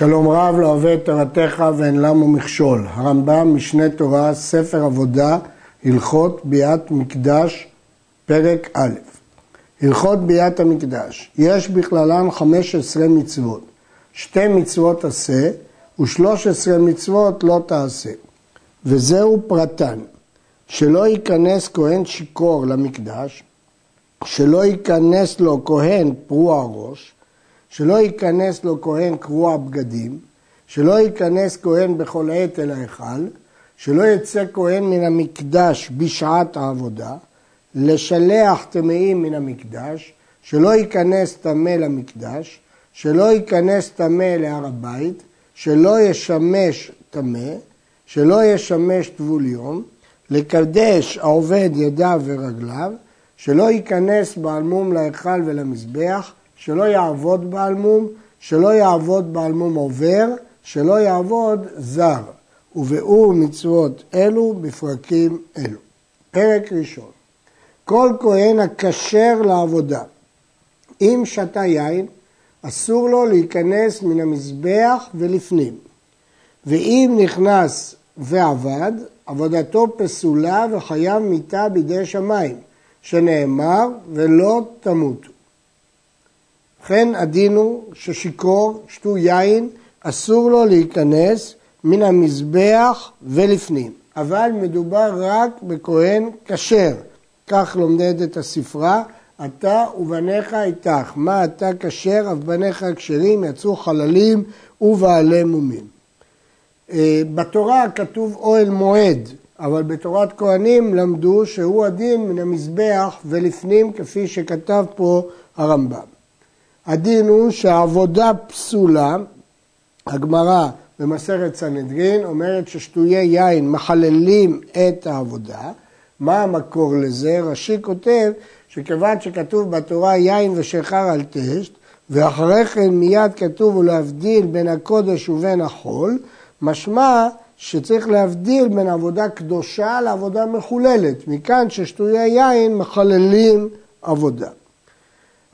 שלום רב לא אוהב את תורתך ואין למו מכשול. הרמב"ם, משנה תורה, ספר עבודה, הלכות ביאת מקדש, פרק א'. הלכות ביאת המקדש, יש בכללן 15 מצוות. שתי מצוות עשה ו-13 מצוות לא תעשה. וזהו פרטן, שלא ייכנס כהן שיכור למקדש, שלא ייכנס לו כהן פרוע ראש, שלא ייכנס לו כהן קרוע בגדים, שלא ייכנס כהן בכל עת אל ההיכל, שלא יצא כהן מן המקדש בשעת העבודה, לשלח טמאים מן המקדש, שלא ייכנס טמא למקדש, שלא ייכנס טמא להר הבית, שלא ישמש טמא, שלא ישמש טבול יום, לקדש העובד ידיו ורגליו, שלא ייכנס בעל מום להיכל ולמזבח, שלא יעבוד בעל מום, שלא יעבוד בעל מום עובר, שלא יעבוד זר. וביאור מצוות אלו בפרקים אלו. פרק ראשון, כל כהן הכשר לעבודה, אם שתה יין, אסור לו להיכנס מן המזבח ולפנים. ואם נכנס ועבד, עבודתו פסולה וחייב מיתה בידי שמיים, שנאמר ולא תמותו. וכן הדין הוא ששיכור, שתו יין, אסור לו להיכנס מן המזבח ולפנים. אבל מדובר רק בכהן כשר. כך לומדת הספרה, אתה ובניך איתך. מה אתה כשר, אף בניך כשרים, יצאו חללים ובעלי מומים. אה, בתורה כתוב אוהל מועד, אבל בתורת כהנים למדו שהוא הדין מן המזבח ולפנים, כפי שכתב פה הרמב"ם. הדין הוא שהעבודה פסולה, הגמרא במסכת סנהדרין אומרת ששטויי יין מחללים את העבודה. מה המקור לזה? רש"י כותב שכיוון שכתוב בתורה יין ושיכר על טשט, ואחרי כן מיד כתוב ולהבדיל בין הקודש ובין החול, משמע שצריך להבדיל בין עבודה קדושה לעבודה מחוללת. מכאן ששטויי יין מחללים עבודה.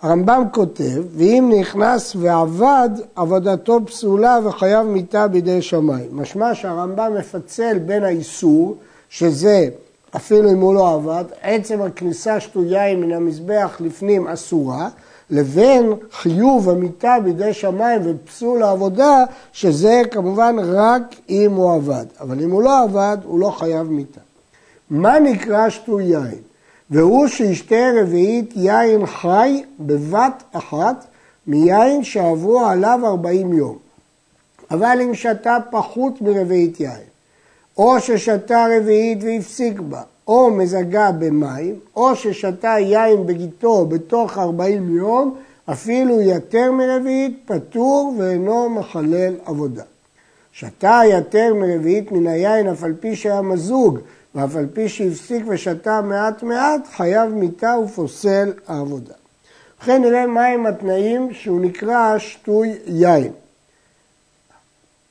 הרמב"ם כותב, ואם נכנס ועבד, עבודתו פסולה וחייב מיתה בידי שמיים. משמע שהרמב"ם מפצל בין האיסור, שזה אפילו אם הוא לא עבד, עצם הכניסה שטויה מן המזבח לפנים אסורה, לבין חיוב המיתה בידי שמיים ופסול העבודה, שזה כמובן רק אם הוא עבד. אבל אם הוא לא עבד, הוא לא חייב מיתה. מה נקרא שטוי יין? והוא שישתה רביעית יין חי בבת אחת מיין שעברו עליו ארבעים יום. אבל אם שתה פחות מרביעית יין, או ששתה רביעית והפסיק בה, או מזגה במים, או ששתה יין בגיתו בתוך ארבעים יום, אפילו יותר מרביעית, פטור ואינו מחלל עבודה. שתה יותר מרביעית מן היין, אף על פי שהיה מזוג, ואף על פי שהפסיק ושתה מעט מעט, חייב מיתה ופוסל העבודה. ובכן נראה מהם התנאים שהוא נקרא שטוי יין.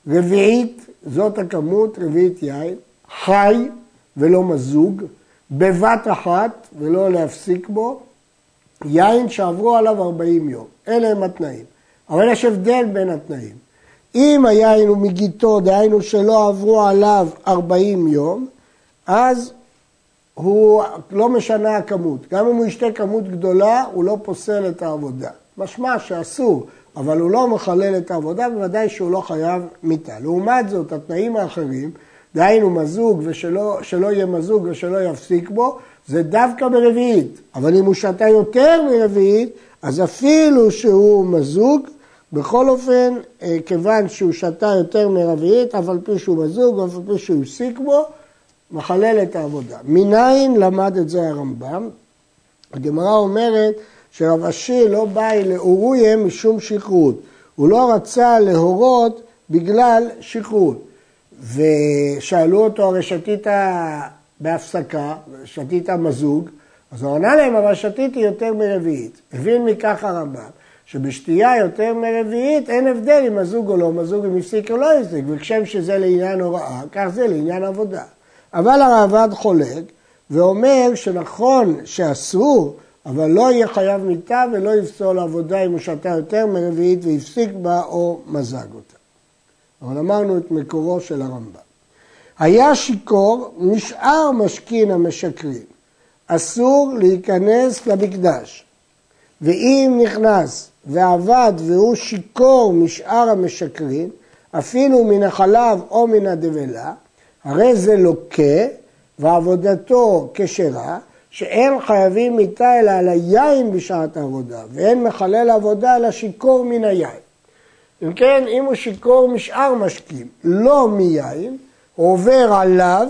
רביעית, זאת הכמות, רביעית יין, חי ולא מזוג, בבת אחת ולא להפסיק בו, יין שעברו עליו 40 יום. אלה הם התנאים. אבל יש הבדל בין התנאים. אם היין הוא מגיתו, דהיינו שלא עברו עליו 40 יום, אז הוא לא משנה הכמות. גם אם הוא ישתה כמות גדולה, הוא לא פוסל את העבודה. משמע שאסור, אבל הוא לא מחלל את העבודה, בוודאי שהוא לא חייב מיתה. לעומת זאת, התנאים האחרים, דהיינו מזוג ושלא יהיה מזוג ושלא יפסיק בו, זה דווקא ברביעית. אבל אם הוא שתה יותר מרביעית, אז אפילו שהוא מזוג, בכל אופן, אה, כיוון שהוא שתה יותר מרביעית, אף על פי שהוא מזוג, אף על פי שהוא הפסיק בו, מחלל את העבודה. מניין למד את זה הרמב"ם? הגמרא אומרת שרב אשי לא בא לאוריה משום שכרות. הוא לא רצה להורות בגלל שכרות. ושאלו אותו, הרי שתית בהפסקה, שתית מזוג, אז הוא ענה להם, אבל שתיתי יותר מרביעית. הבין מכך הרמב"ם, שבשתייה יותר מרביעית אין הבדל אם מזוג או לא מזוג, אם הפסיק או לא הפסיק, וכשם שזה לעניין הוראה, כך זה לעניין עבודה. אבל הרעב"ד חולק ואומר שנכון שאסור, אבל לא יהיה חייב מיתה ולא יפסול עבודה אם הוא שתה יותר מרביעית והפסיק בה או מזג אותה. אבל אמרנו את מקורו של הרמב"ם. היה שיכור, נשאר משכין המשקרים. אסור להיכנס למקדש. ואם נכנס ועבד והוא שיכור משאר המשקרים, אפילו מן החלב או מן הדבלה, הרי זה לוקה ועבודתו כשרה, שאין חייבים מיתה אלא על היין בשעת העבודה, ואין מחלל עבודה אלא שיכור מן היין. אם כן, אם הוא שיכור משאר משקים, לא מיין, עובר עליו,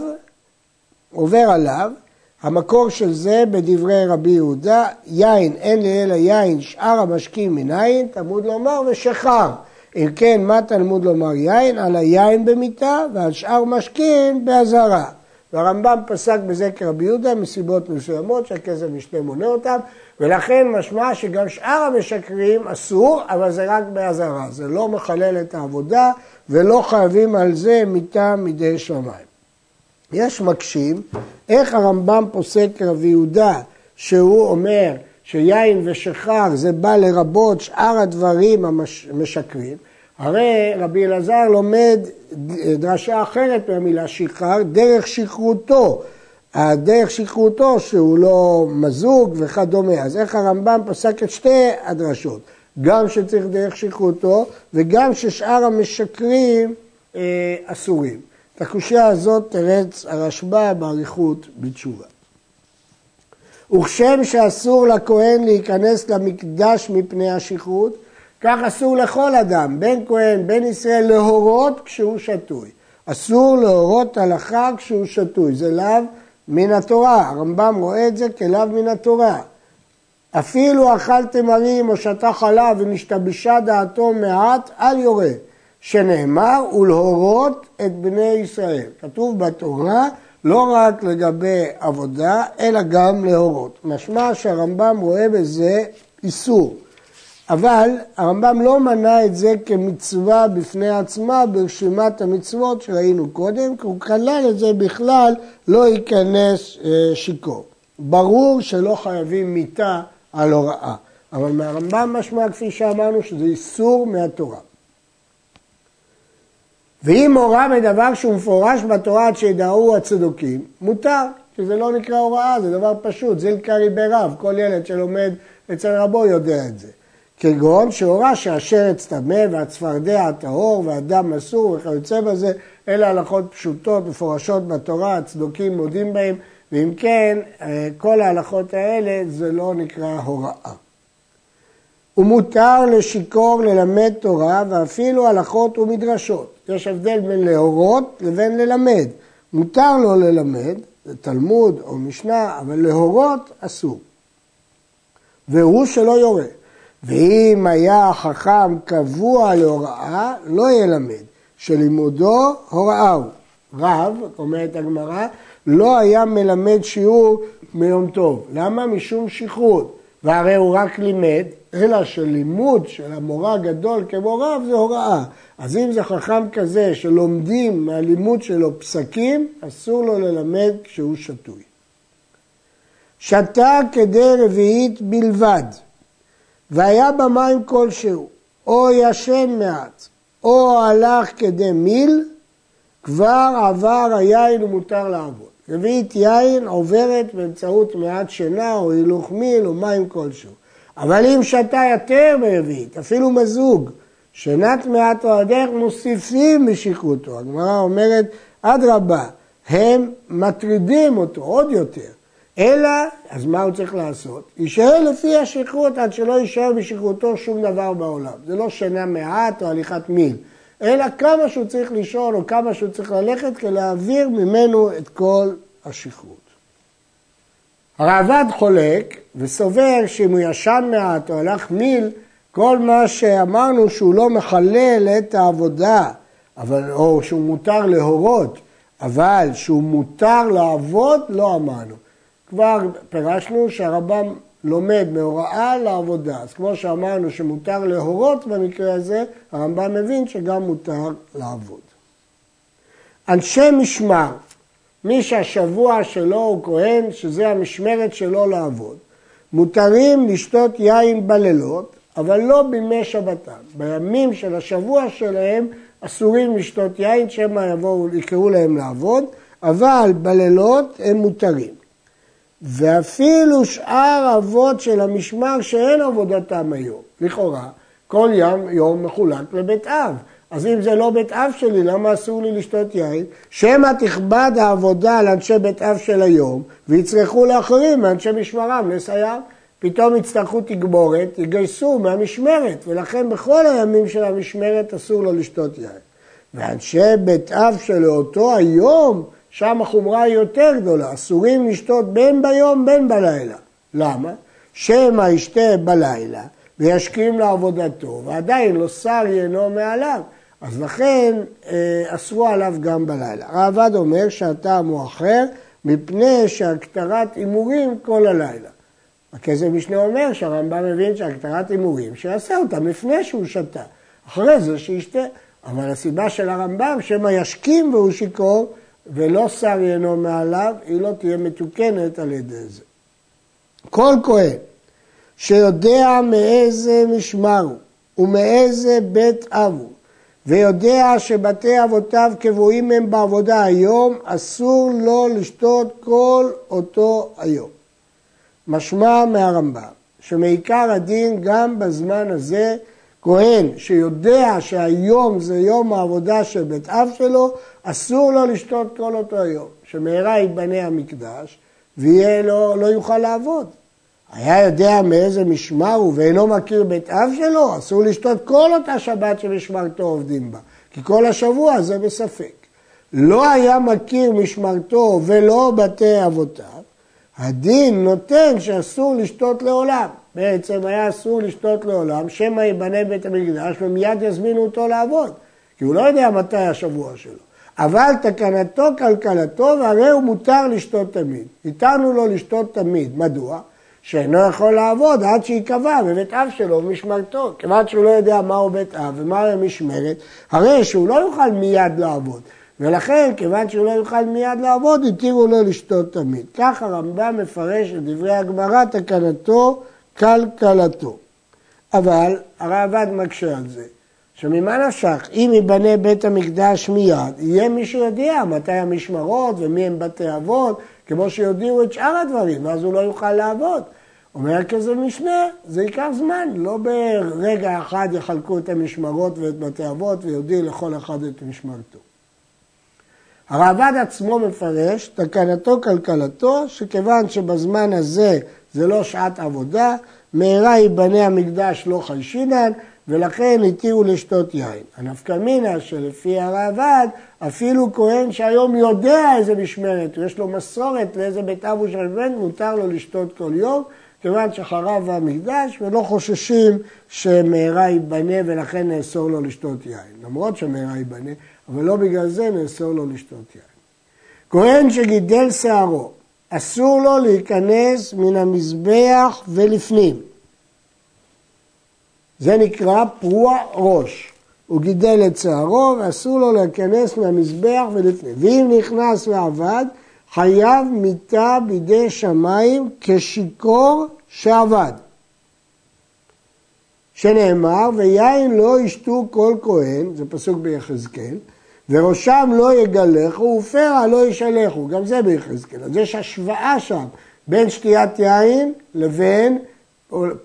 עובר עליו, המקור של זה בדברי רבי יהודה, יין אין לי אלא יין שאר המשקים מניין, תלמוד לומר ושחר. אם כן, מה תלמוד לומר יין? על היין במיתה ועל שאר משקים באזהרה. והרמב"ם פסק בזה כרבי יהודה מסיבות מסוימות שהכסף משנה מונה אותם, ולכן משמע שגם שאר המשקרים אסור, אבל זה רק באזהרה. זה לא מחלל את העבודה ולא חייבים על זה מיתה מידי שמיים. יש מקשים איך הרמב"ם פוסק רבי יהודה שהוא אומר שיין ושחר זה בא לרבות שאר הדברים המשקרים, הרי רבי אלעזר לומד דרשה אחרת מהמילה שחר, דרך שכרותו. הדרך שכרותו שהוא לא מזוג וכדומה. אז איך הרמב"ם פסק את שתי הדרשות? גם שצריך דרך שכרותו וגם ששאר המשקרים אה, אסורים. את הקושייה הזאת תרץ הרשב"א באריכות בתשובה. וכשם שאסור לכהן להיכנס למקדש מפני השכרות, כך אסור לכל אדם, בין כהן, בין ישראל, להורות כשהוא שתוי. אסור להורות הלכה כשהוא שתוי, זה לאו מן התורה, הרמב"ם רואה את זה כלאו מן התורה. אפילו אכל תמרים או שתה חלב ונשתבשה דעתו מעט, אל יורה. שנאמר ולהורות את בני ישראל. כתוב בתורה לא רק לגבי עבודה, אלא גם להורות. משמע שהרמב"ם רואה בזה איסור. אבל הרמב"ם לא מנה את זה כמצווה בפני עצמה ברשימת המצוות שראינו קודם, כי הוא כלל את זה בכלל לא ייכנס אה, שיכור. ברור שלא חייבים מיתה על הוראה, אבל מהרמב"ם משמע כפי שאמרנו שזה איסור מהתורה. ואם הורה בדבר שהוא מפורש בתורה עד שידעו הצדוקים, מותר, כי זה לא נקרא הוראה, זה דבר פשוט, זיל קרי ברב, כל ילד שלומד אצל רבו יודע את זה. כגון שהורה שהשרץ טמא והצפרדע הטהור והדם אסור וכיוצא בזה, אלה הלכות פשוטות מפורשות בתורה, הצדוקים מודים בהם, ואם כן, אה, כל ההלכות האלה זה לא נקרא הוראה. ומותר לשיכור ללמד תורה ואפילו הלכות ומדרשות. יש הבדל בין להורות לבין ללמד. מותר לו ללמד, זה תלמוד או משנה, אבל להורות אסור. והוא שלא יורה. ואם היה חכם קבוע להוראה, לא ילמד, שלימודו הוראה הוא. רב, אומרת הגמרא, לא היה מלמד שיעור מיום טוב. למה? משום שכרות. והרי הוא רק לימד, אלא שלימוד של המורה הגדול כמו רב זה הוראה. אז אם זה חכם כזה שלומדים מהלימוד שלו פסקים, אסור לו ללמד כשהוא שתוי. שתה כדי רביעית בלבד, והיה במים כלשהו, או ישן מעט, או הלך כדי מיל, כבר עבר היין ומותר לעבוד. רביעית יין עוברת באמצעות מעט שינה או הילוך מיל או מים כלשהו. אבל אם שתה יותר ברביעית, אפילו מזוג, שנת מעט או הדרך מוסיפים בשכרותו. הגמרא אומרת, אדרבה, הם מטרידים אותו עוד יותר. אלא, אז מה הוא צריך לעשות? יישאר לפי השכרות עד שלא יישאר בשכרותו שום דבר בעולם. זה לא שנה מעט או הליכת מיל, אלא כמה שהוא צריך לישון או כמה שהוא צריך ללכת כדי להעביר ממנו את כל השכרות. הראב"ד חולק וסובר שאם הוא ישן מעט או הלך מיל, כל מה שאמרנו שהוא לא מחלל את העבודה, אבל, או שהוא מותר להורות, אבל שהוא מותר לעבוד, לא אמרנו. כבר פירשנו שהרמב"ם לומד מהוראה לעבודה. אז כמו שאמרנו שמותר להורות במקרה הזה, הרמב"ם מבין שגם מותר לעבוד. אנשי משמר, מי שהשבוע שלו הוא כהן, שזה המשמרת שלו לעבוד, מותרים לשתות יין בלילות, אבל לא בימי שבתם. בימים של השבוע שלהם אסורים לשתות יין, שמא יבואו, יקראו להם לעבוד, אבל בלילות הם מותרים. ואפילו שאר אבות של המשמר שאין עבודתם היום, לכאורה, כל ים, יום מחולק לבית אב. אז אם זה לא בית אב שלי, למה אסור לי לשתות יין? שמא תכבד העבודה על אנשי בית אב של היום, ויצרכו לאחרים מאנשי משמרם לסייע. פתאום יצטרכו תגבורת, יגייסו מהמשמרת, ולכן בכל הימים של המשמרת אסור לו לשתות יין. ואנשי בית אב שלאותו היום, שם החומרה היא יותר גדולה, אסורים לשתות בין ביום בין בלילה. למה? שמא ישתה בלילה וישכים לעבודתו, ועדיין לא שר יינו מעליו. אז לכן אה, אסרו עליו גם בלילה. רעבד אומר שהטעם הוא אחר, מפני שהקטרת הימורים כל הלילה. הכסף משנה אומר שהרמב"ם מבין שהקטרת הימורים, שיעשה אותם לפני שהוא שתה, אחרי זה שישתה. אבל הסיבה של הרמב"ם, שמא ישכים והוא שיכור, ולא שר יינו מעליו, היא לא תהיה מתוקנת על ידי זה. כל כהן שיודע מאיזה משמר הוא ומאיזה בית אב הוא, ויודע שבתי אבותיו קבועים הם בעבודה היום, אסור לו לשתות כל אותו היום. משמע מהרמב"ם, שמעיקר הדין גם בזמן הזה, כהן שיודע שהיום זה יום העבודה של בית אב שלו, אסור לו לשתות כל אותו היום, שמהרה ייבנה המקדש לו, לא יוכל לעבוד. היה יודע מאיזה משמר הוא ואינו מכיר בית אב שלו, אסור לשתות כל אותה שבת שמשמרתו עובדים בה, כי כל השבוע זה בספק. לא היה מכיר משמרתו ולא בתי אבותיו, הדין נותן שאסור לשתות לעולם. בעצם היה אסור לשתות לעולם, שמא ייבנה בית המקדש ומיד יזמינו אותו לעבוד, כי הוא לא יודע מתי השבוע שלו. אבל תקנתו כלכלתו והרי הוא מותר לשתות תמיד. איתנו לו לשתות תמיד. מדוע? שאינו יכול לעבוד עד שייקבע בבית אב שלו במשמרתו. כיוון שהוא לא יודע מהו בית אב ומהו המשמרת, הרי שהוא לא יוכל מיד לעבוד. ולכן, כיוון שהוא לא יוכל מיד לעבוד, התירו לו לשתות תמיד. כך הרמב"ם מפרש את דברי הגמרא, תקנתו, כלכלתו. אבל הרעב"ד מקשה על זה, שממה נפשך, אם ייבנה בית המקדש מיד, יהיה מי שיודע מתי המשמרות ומי הם בתי אבות, כמו שיודיעו את שאר הדברים, ואז הוא לא יוכל לעבוד. אומר כזה משנה, זה ייקח זמן, לא ברגע אחד יחלקו את המשמרות ואת בתי אבות ויודיעו לכל אחד את משמרתו. הרעב"ד עצמו מפרש, תקנתו כלכלתו, שכיוון שבזמן הזה זה לא שעת עבודה, מהרה ייבנה המקדש לא חלשינן, ולכן התירו לשתות יין. הנפקא מינה שלפי הרעב"ד, אפילו כהן שהיום יודע איזה משמרת, יש לו מסורת לאיזה בית אבו של בן, מותר לו לשתות כל יום, כיוון שחרב המקדש, ולא חוששים שמהרה ייבנה ולכן נאסור לו לשתות יין. למרות שמהרה ייבנה, אבל לא בגלל זה נאסור לו לשתות יין. כהן שגידל שערו, אסור לו להיכנס מן המזבח ולפנים. זה נקרא פרוע ראש. הוא גידל את שערו ואסור לו להיכנס מהמזבח ולפנים. ואם נכנס ועבד, חייב מיתה בידי שמיים כשיכור שעבד. שנאמר, ויין לא ישתו כל כהן, זה פסוק ביחזקאל, וראשם לא יגלחו ופרע לא ישלחו, גם זה ביחזקאל. אז יש השוואה שם בין שתיית יין לבין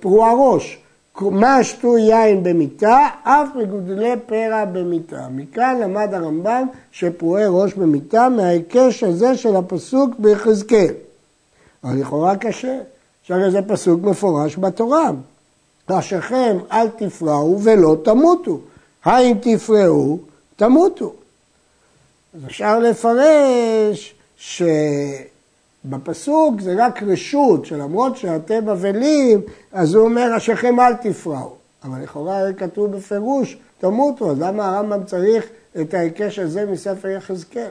פרוע ראש. מה שתו יין במיטה, אף מגודלי פרע במיטה. מכאן למד הרמב"ם שפרועי ראש במיטה מההיקש הזה של הפסוק ביחזקאל. אבל לכאורה קשה, שהרי זה פסוק מפורש בתורה. ראשיכם אל תפרעו ולא תמותו. האם תפרעו, תמותו. אז אפשר לפרש שבפסוק זה רק רשות, שלמרות שאתם אבלים, אז הוא אומר, אשריכם אל תפרעו. אבל לכאורה כתוב בפירוש, תמותו, אז למה הרמב"ם צריך את ההיקש הזה מספר יחזקאל?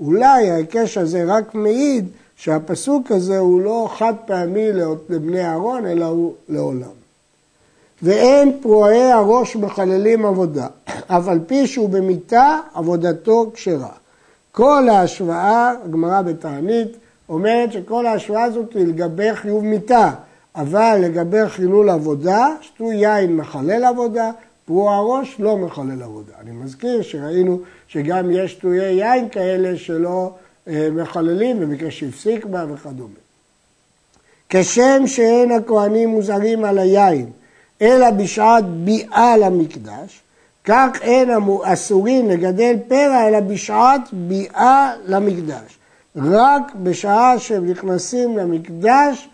אולי ההיקש הזה רק מעיד שהפסוק הזה הוא לא חד פעמי לבני אהרון, אלא הוא לעולם. ואין פרועי הראש מחללים עבודה, אף על פי שהוא במיתה, עבודתו כשרה. כל ההשוואה, הגמרא בתענית, אומרת שכל ההשוואה הזאת היא לגבי חיוב מיתה, אבל לגבי חילול עבודה, שתו יין מחלל עבודה, פרוע ראש לא מחולל עבודה. אני מזכיר שראינו שגם יש תלויי יין כאלה שלא אה, מחוללים במקרה שהפסיק בה וכדומה. כשם שאין הכהנים מוזרים על היין, אלא בשעת ביאה למקדש, כך אין אסורים לגדל פרע, אלא בשעת ביאה למקדש. רק בשעה שהם נכנסים למקדש,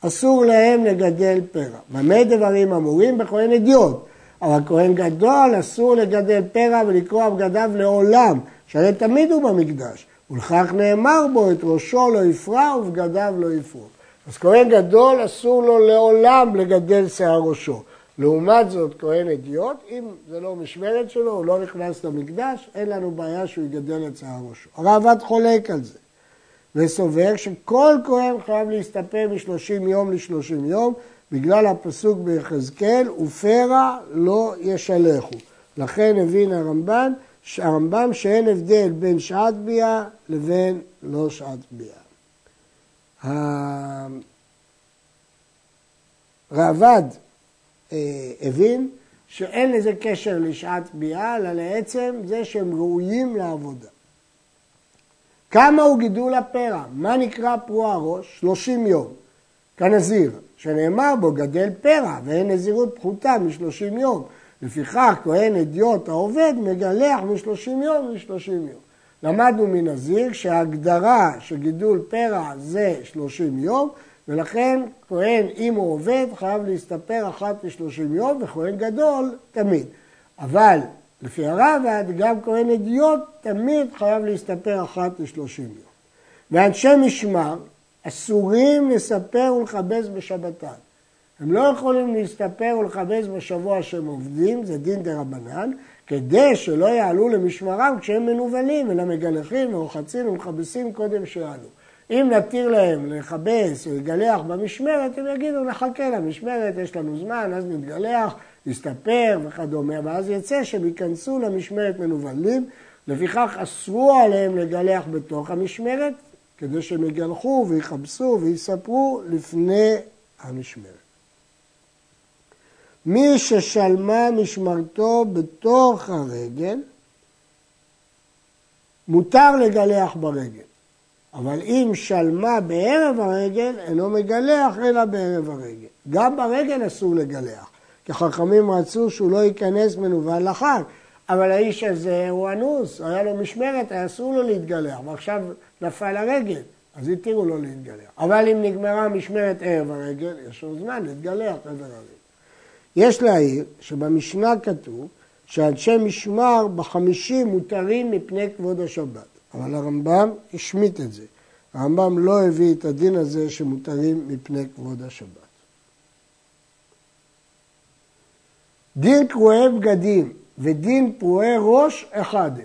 אסור להם לגדל פרע. במה דברים אמורים? בכהן אדיוט. אבל כהן גדול אסור לגדל פרע ולקרוע בגדיו לעולם, שהרי תמיד הוא במקדש. ולכך נאמר בו, את ראשו לא יפרע ובגדיו לא יפרוק. אז כהן גדול אסור לו לעולם לגדל שיער ראשו. לעומת זאת, כהן אדיוט, אם זה לא משמרת שלו, הוא לא נכנס למקדש, אין לנו בעיה שהוא יגדל את שיער ראשו. הרעב"ד חולק על זה, וסובר שכל כהן חייב להסתפר מ-30 יום ל-30 יום, בגלל הפסוק ביחזקאל, ופרע לא ישלחו. לכן הבין הרמב"ן, הרמב"ם שאין הבדל בין שעת ביאה לבין לא שעת ביאה. הרעב"ד אה, הבין שאין לזה קשר לשעת ביאה, אלא לעצם זה שהם ראויים לעבודה. כמה הוא גידול הפרע? מה נקרא פרוע ראש? 30 יום. כנזיר, שנאמר בו גדל פרע ואין נזירות פחותה מ-30 יום. לפיכך כהן אדיוט העובד מגלח מ-30 יום ל-30 יום. למדנו מנזיר שההגדרה של גידול פרע זה 30 יום, ולכן כהן, אם הוא עובד, חייב להסתפר אחת ל-30 יום, וכהן גדול תמיד. אבל לפי הרב, גם כהן אדיוט תמיד חייב להסתפר אחת ל-30 יום. ואנשי משמר אסורים לספר ולכבס בשבתן. הם לא יכולים להסתפר ולכבס בשבוע שהם עובדים, זה דין דה רבנן, כדי שלא יעלו למשמרם כשהם מנוולים, אלא מגלחים ורוחצים ומכבסים קודם שיעלו. אם נתיר להם לכבס או לגלח במשמרת, הם יגידו נחכה למשמרת, יש לנו זמן, אז נתגלח, נסתפר וכדומה, ואז יצא שהם ייכנסו למשמרת מנוולים, לפיכך אסרו עליהם לגלח בתוך המשמרת, כדי שהם יגלחו ויכבסו ויספרו לפני המשמרת. מי ששלמה משמרתו בתוך הרגל, מותר לגלח ברגל. אבל אם שלמה בערב הרגל, אינו מגלח אלא בערב הרגל. גם ברגל אסור לגלח, כי חכמים רצו שהוא לא ייכנס מנוול לחג. אבל האיש הזה הוא אנוס, היה לו משמרת, היה אסור לו להתגלח, ועכשיו נפל הרגל, אז התירו לו להתגלח. אבל אם נגמרה משמרת ערב הרגל, יש לו זמן להתגלח ערב הרגל. יש להעיר שבמשנה כתוב שאנשי משמר בחמישים מותרים מפני כבוד השבת. אבל הרמב"ם השמיט את זה. הרמב"ם לא הביא את הדין הזה שמותרים מפני כבוד השבת. דין קרועי בגדים ודין פרועי ראש אחד הם,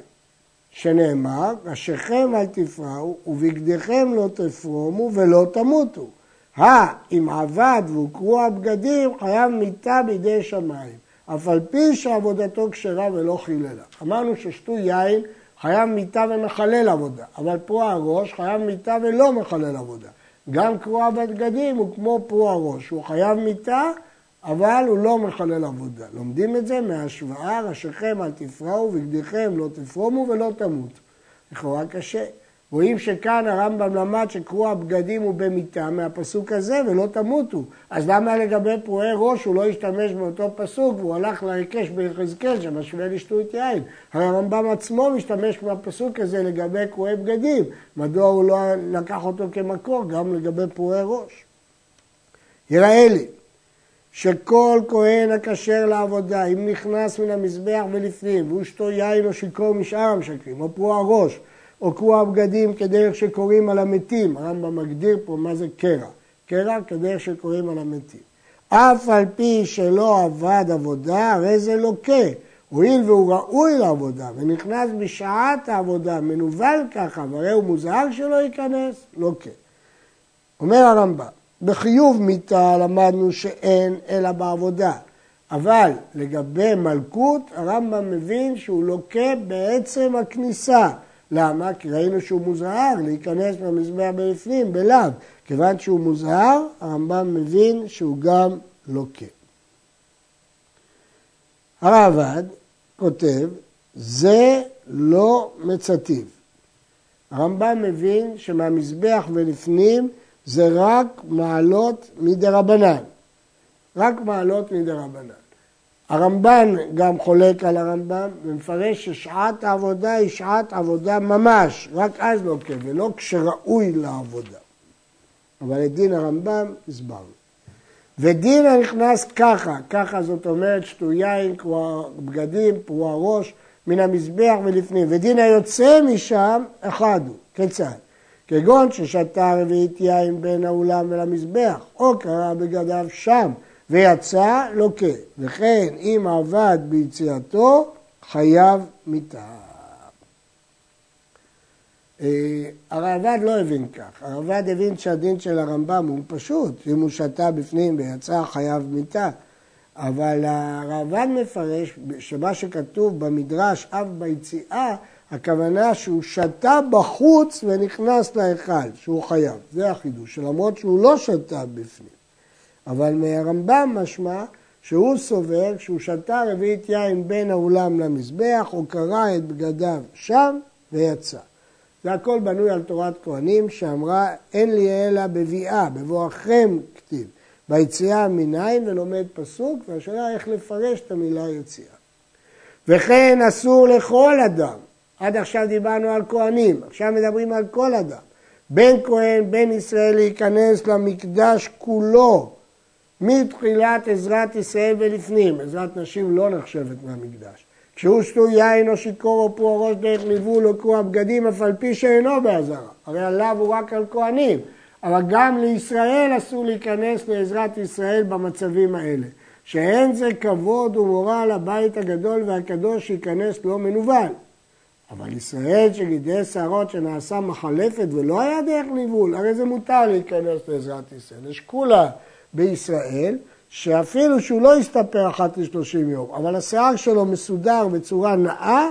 שנאמר, ראשיכם אל תפרעו ובגדיכם לא תפרומו ולא תמותו. הא, אם עבד והוא קרוע בגדים, חייב מיתה בידי שמיים, אף על פי שעבודתו כשרה ולא חיללה. אמרנו ששתו יין חייב מיתה ומחלל עבודה, אבל פרוע הראש חייב מיתה ולא מחלל עבודה. גם קרוע בגדים הוא כמו פרוע ראש, הוא חייב מיתה, אבל הוא לא מחלל עבודה. לומדים את זה מהשוואה, ראשיכם אל תפרעו, ובגדיכם לא תפרומו ולא תמות. לכאורה קשה. רואים שכאן הרמב"ם למד שקרוע בגדים הוא במיתה מהפסוק הזה ולא תמותו. אז למה לגבי פרועי ראש הוא לא השתמש באותו פסוק והוא הלך להיקש ביחזקאל שמשווה לשטות יין? הרי הרמב"ם עצמו משתמש בפסוק הזה לגבי קרועי בגדים. מדוע הוא לא לקח אותו כמקור גם לגבי פרועי ראש? יראה לי שכל כהן הכשר לעבודה, אם נכנס מן המזבח ולפנים, והוא שתו יין או שיכור משאר המשקרים, או פרוע ראש, או קרוע בגדים כדרך שקוראים על המתים, הרמב"ם מגדיר פה מה זה קרע, קרע כדרך שקוראים על המתים. אף על פי שלא עבד עבודה, הרי זה לוקה. הואיל והוא ראוי לעבודה ונכנס בשעת העבודה, מנוול ככה, והרי הוא מוזהר שלא ייכנס, לוקה. אומר הרמב"ם, בחיוב מיתה למדנו שאין אלא בעבודה, אבל לגבי מלכות, הרמב"ם מבין שהוא לוקה בעצם הכניסה. למה? כי ראינו שהוא מוזהר להיכנס במזבח בפנים, בלאו. כיוון שהוא מוזהר, הרמב"ם מבין שהוא גם לוקה. הרעב"ד כותב, זה לא מצטיב. הרמב"ם מבין שמהמזבח ולפנים זה רק מעלות מדרבנן. רק מעלות מדרבנן. הרמב"ן גם חולק על הרמב"ם ומפרש ששעת העבודה היא שעת עבודה ממש, רק אז לא כן, ולא כשראוי לעבודה. אבל את דין הרמב"ם הסברנו. ודין הנכנס ככה, ככה זאת אומרת שתו יין, בגדים, פרוע ראש, מן המזבח ולפנים. ודין היוצא משם, אחד הוא, כיצד? כגון ששתה רביעית יין בין האולם ולמזבח, או קרא בגדיו שם, ויצא לוקה. וכן אם עבד ביציאתו, חייב מיתה. אה, הרעב"ד לא הבין כך, הרעב"ד הבין שהדין של הרמב"ם הוא פשוט, אם הוא שתה בפנים ויצא חייב מיתה, אבל הרעב"ד מפרש שמה שכתוב במדרש אף ביציאה, הכוונה שהוא שתה בחוץ ונכנס להיכל, שהוא חייב, זה החידוש, למרות שהוא לא שתה בפנים. אבל מהרמב"ם משמע שהוא סובר שהוא שתה רביעית יין בין האולם למזבח, או קרע את בגדיו שם ויצא. זה הכל בנוי על תורת כהנים שאמרה אין לי אלא בביאה, בבואכם כתיב. ביציאה מניין ולומד פסוק, והשאלה איך לפרש את המילה יציאה. וכן אסור לכל אדם, עד עכשיו דיברנו על כהנים, עכשיו מדברים על כל אדם. בין כהן, בין ישראל להיכנס למקדש כולו, מתחילת עזרת ישראל ולפנים. עזרת נשים לא נחשבת מהמקדש. כשהוא שתו יין או שיכור או פרוע ראש דרך ניבול או קרוע בגדים, אף על פי שאינו באזהרה. הרי עליו הוא רק על כהנים. אבל גם לישראל אסור להיכנס לעזרת ישראל במצבים האלה. שאין זה כבוד ומורא לבית הגדול והקדוש שייכנס לא מנוול. אבל ישראל שגידל שערות שנעשה מחלפת ולא היה דרך ניבול, הרי זה מותר להיכנס לעזרת ישראל. יש כולה בישראל, שאפילו שהוא לא יסתפר אחת לשלושים יום, אבל השיער שלו מסודר בצורה נאה,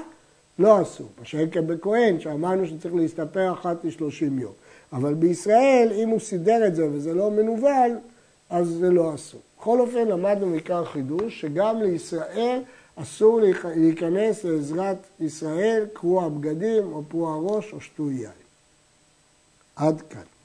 לא אסור. מה כאן בכהן, שאמרנו שצריך להסתפר אחת לשלושים יום. אבל בישראל, אם הוא סידר את זה וזה לא מנוול, אז זה לא אסור. בכל אופן, למדנו מכאן חידוש, שגם לישראל אסור להיכנס לעזרת ישראל, קרוע בגדים או פרוע ראש או שתוי יין. עד כאן.